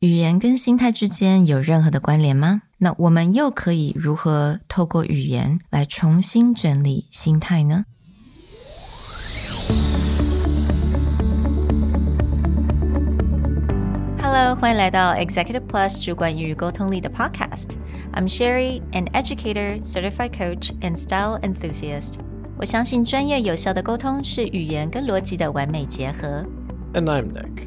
语言跟心态之间有任何的关联吗？那我们又可以如何透过语言来重新整理心态呢？Hello，欢迎来到 Executive Plus 主管与沟通力的 Podcast。I'm Sherry, an educator, certified coach, and style enthusiast. 我相信专业有效的沟通是语言跟逻辑的完美结合。And I'm Nick,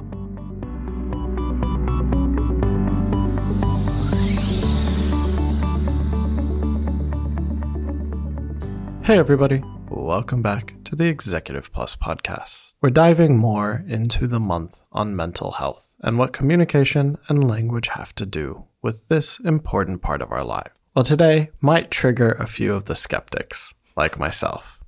Hey, everybody. Welcome back to the Executive Plus podcast. We're diving more into the month on mental health and what communication and language have to do with this important part of our life. Well, today might trigger a few of the skeptics, like myself,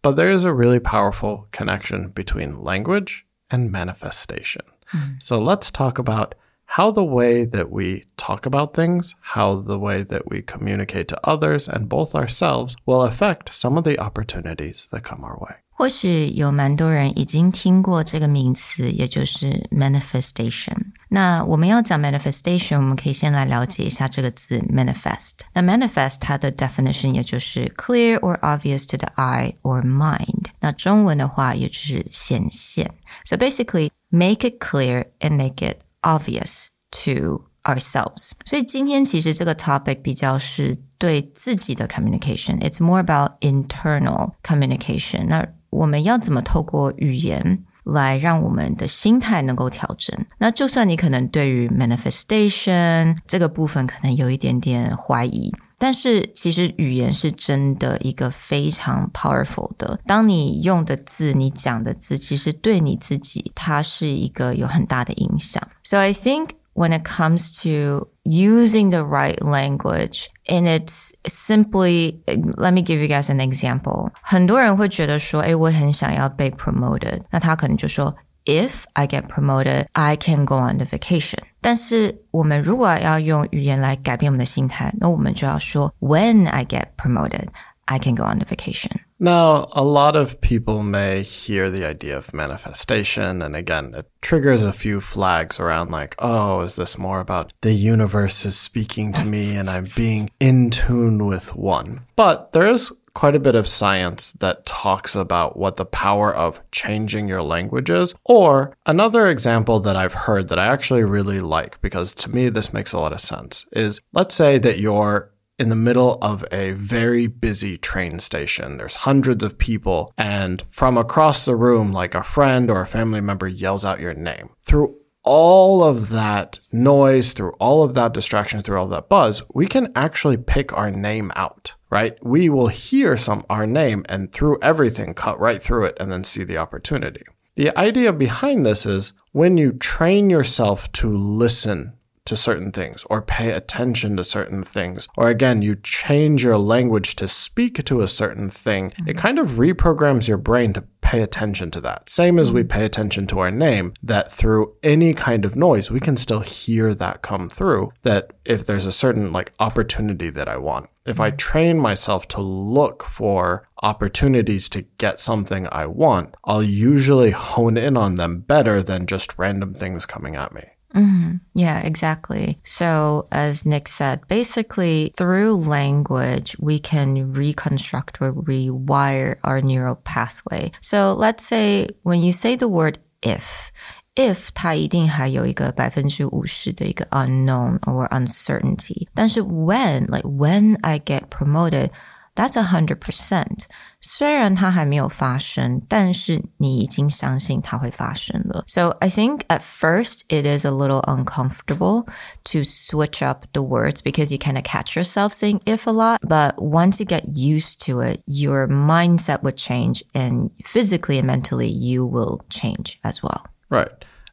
but there is a really powerful connection between language and manifestation. Mm. So let's talk about how the way that we talk about things, how the way that we communicate to others and both ourselves will affect some of the opportunities that come our way. 或许有蛮多人已经听过这个名词，也就是 manifestation。那我们要讲 manifestation，我们可以先来了解一下这个字 manifest。那 manifest 它的 definition 也就是 clear or obvious to the eye or mind。那中文的话也就是显现。So basically, make it clear and make it obvious to ourselves。所以今天其实这个 topic 比较是对自己的 communication。It's more about internal communication。那我们要怎么透过语言来让我们的心态能够调整？那就算你可能对于 manifestation 这个部分可能有一点点怀疑，但是其实语言是真的一个非常 powerful 的。当你用的字，你讲的字，其实对你自己，它是一个有很大的影响。So I think when it comes to using the right language. And it's simply, let me give you guys an example. 很多人会觉得说，哎，我很想要被 promoted，那他可能就说。If I get promoted, I can go on the vacation. 但是我们如果要用语言来改变我们的心态，那我们就要说 When I get promoted, I can go on the vacation. Now, a lot of people may hear the idea of manifestation, and again, it triggers a few flags around like, oh, is this more about the universe is speaking to me and I'm being in tune with one? But there is quite a bit of science that talks about what the power of changing your language is. Or another example that I've heard that I actually really like, because to me this makes a lot of sense, is let's say that you're in the middle of a very busy train station. There's hundreds of people, and from across the room, like a friend or a family member yells out your name. Through all of that noise, through all of that distraction, through all that buzz, we can actually pick our name out, right? We will hear some our name and through everything cut right through it and then see the opportunity. The idea behind this is when you train yourself to listen to certain things or pay attention to certain things. Or again, you change your language to speak to a certain thing. Mm-hmm. It kind of reprograms your brain to pay attention to that. Same as we mm-hmm. pay attention to our name, that through any kind of noise, we can still hear that come through. That if there's a certain like opportunity that I want, if I mm-hmm. train myself to look for opportunities to get something I want, I'll usually hone in on them better than just random things coming at me. Mm-hmm. Yeah, exactly. So, as Nick said, basically through language, we can reconstruct or rewire our neural pathway. So, let's say when you say the word if, if 它一定还有一个百分之五十的一个 unknown or uncertainty，但是 when like when I get promoted。 that's a hundred percent。虽然它还没有发生，但是你已经相信它会发生了。So I think at first it is a little uncomfortable to switch up the words because you kind of catch yourself saying if a lot. But once you get used to it, your mindset would change and physically and mentally you will change as well. Right.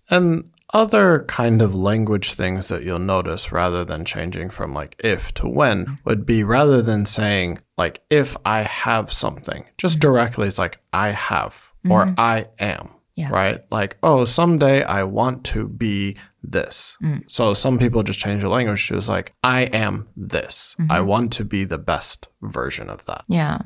And other kind of language things that you'll notice rather than changing from like if to when would be rather than saying like if I have something, just directly it's like I have or mm-hmm. I am. Yeah. Right? Like, oh, someday I want to be this. Mm. So some people just change the language to is like, I am this. I mm-hmm. want to be the best version of that. Yeah.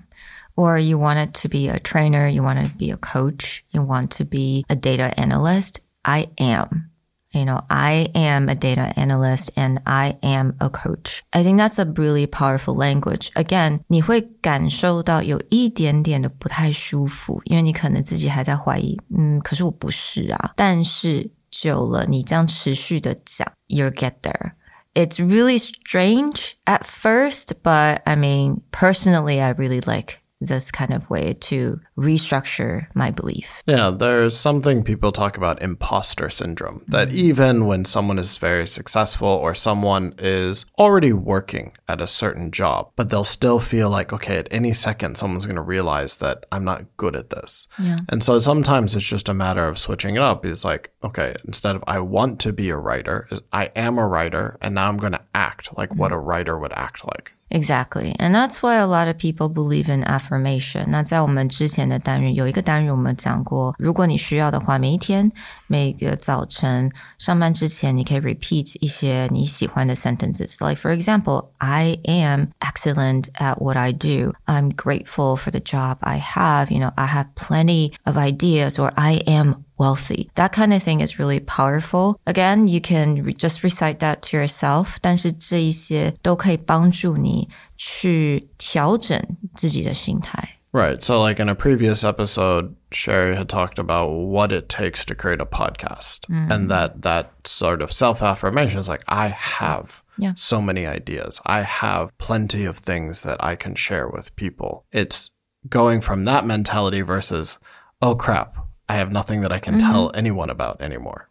Or you want it to be a trainer, you want to be a coach, you want to be a data analyst. I am. You know, I am a data analyst and I am a coach. I think that's a really powerful language. Again, 你会感受到有一点点的不太舒服，因为你可能自己还在怀疑，嗯，可是我不是啊。但是久了，你这样持续的讲，you'll get there. It's really strange at first, but I mean, personally, I really like this kind of way to restructure my belief. Yeah, there's something people talk about imposter syndrome that mm-hmm. even when someone is very successful or someone is already working at a certain job, but they'll still feel like, okay, at any second, someone's going to realize that I'm not good at this. Yeah. And so sometimes it's just a matter of switching it up. It's like, okay, instead of I want to be a writer, I am a writer, and now I'm going to act like mm-hmm. what a writer would act like. Exactly. And that's why a lot of people believe in affirmation. 那在我们之前的单元有一个单元我们讲过，如果你需要的话，每一天每个早晨上班之前，你可以 repeat 一些你喜欢的 sentences. Like for example, I am excellent at what I do. I'm grateful for the job I have. You know, I have plenty of ideas or I am wealthy. That kind of thing is really powerful. Again, you can re- just recite that to yourself. 但是这一些都可以帮助你去调整自己的心态。 Right. So, like in a previous episode, Sherry had talked about what it takes to create a podcast, and that that sort of self affirmation is like, I have Yeah. so many ideas. I have plenty of things that I can share with people. It's going from that mentality versus, oh crap, I have nothing that I can tell anyone about anymore.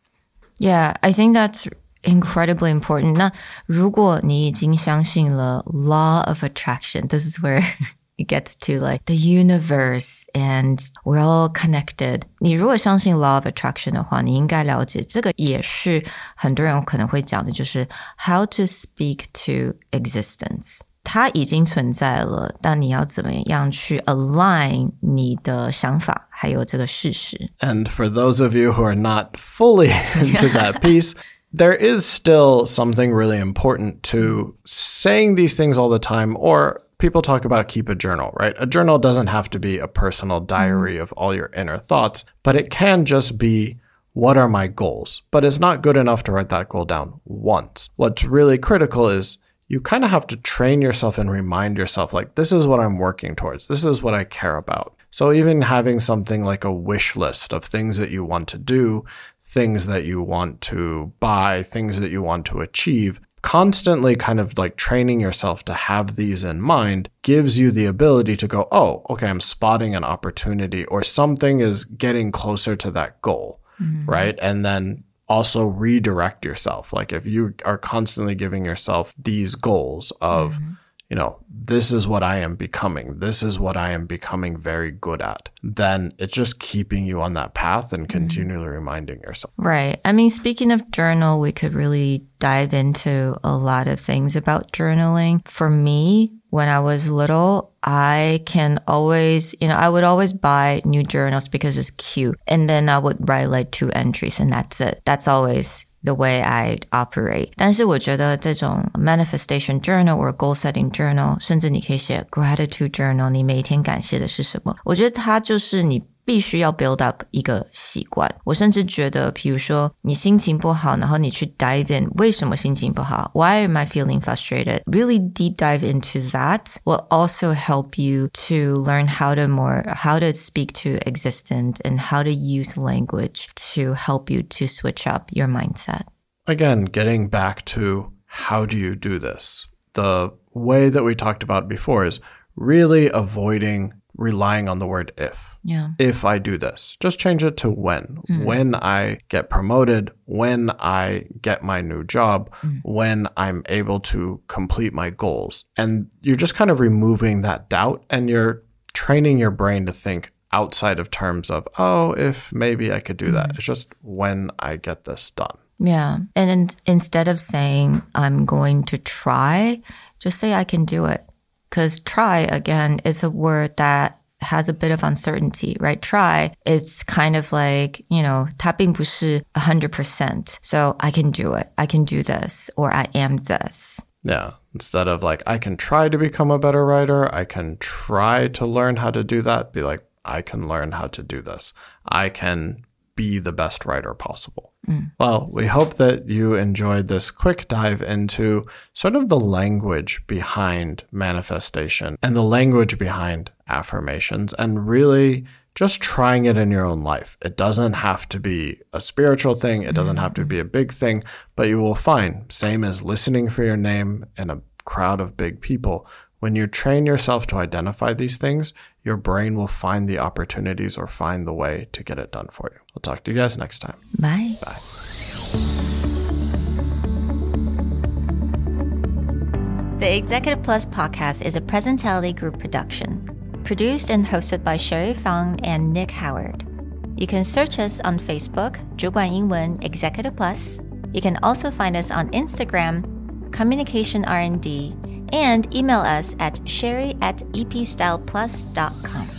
Yeah, I think that's incredibly important. 那如果你已经相信了 law of attraction, this is where it gets to like the universe and we're all connected. 你如果相信 law of attraction 的话，你应该了解这个也是很多人可能会讲的，就是 how to speak to existence. 它已经存在了，但你要怎么样去 align 你的想法还有这个事实？ And for those of you who are not fully into that piece, there is still something really important to saying these things all the time, or people talk about keep a journal, right? A journal doesn't have to be a personal diary of all your inner thoughts, but it can just be what are my goals? But it's not good enough to write that goal down once. What's really critical is you kind of have to train yourself and remind yourself like this is what I'm working towards. This is what I care about. So even having something like a wish list of things that you want to do, things that you want to buy, things that you want to achieve, constantly kind of like training yourself to have these in mind gives you the ability to go, "Oh, okay, I'm spotting an opportunity or something is getting closer to that goal." Mm-hmm. Right? And then also redirect yourself. Like if you are constantly giving yourself these goals of, mm-hmm. you know, this is what I am becoming, this is what I am becoming very good at, then it's just keeping you on that path and mm-hmm. continually reminding yourself. Right. I mean, speaking of journal, we could really dive into a lot of things about journaling. For me, when I was little, I can always, you know, I would always buy new journals because it's cute. And then I would write like two entries and that's it. That's always the way I operate. 但是我觉得这种 manifestation journal or goal setting journal，甚至你可以写 gratitude journal，你每一天感谢的是什么？我觉得它就是你 必须要 build up 一个习惯。我甚至觉得，比如说你心情不好，然后你去 dive in，为什么心情不好？Why am I feeling frustrated? Really deep dive into that will also help you to learn how to more how to speak to existence and how to use language to help you to switch up your mindset. Again, getting back to how do you do this? The way that we talked about before is really avoiding relying on the word if. Yeah. if I do this. Just change it to when. Mm. When I get promoted, when I get my new job, mm. when I'm able to complete my goals. And you're just kind of removing that doubt and you're training your brain to think, outside of terms of, oh, if maybe I could do mm. that. It's just when I get this done. Yeah. And then instead of saying, I'm going to try, just say, I can do it. Because try, again, is a word that has a bit of uncertainty, right? Try, it's kind of like, you know, 它并不是 100%. So I can do it. I can do this or I am this. Yeah. Instead of like, I can try to become a better writer, I can try to learn how to do that, be like, I can learn how to do this. I can be the best writer possible. Mm. Well, we hope that you enjoyed this quick dive into sort of the language behind manifestation and the language behind affirmations and really just trying it in your own life. It doesn't have to be a spiritual thing, it doesn't have to be a big thing, but you will find, same as listening for your name in a crowd of big people, when you train yourself to identify these things, your brain will find the opportunities or find the way to get it done for you. We'll talk to you guys next time. Bye. Bye. The Executive Plus podcast is a Presentality Group production, produced and hosted by Sherry Fang and Nick Howard. You can search us on Facebook, 主管英文 Executive Plus. You can also find us on Instagram, Communication R&D, and email us at sherry at epstyleplus.com.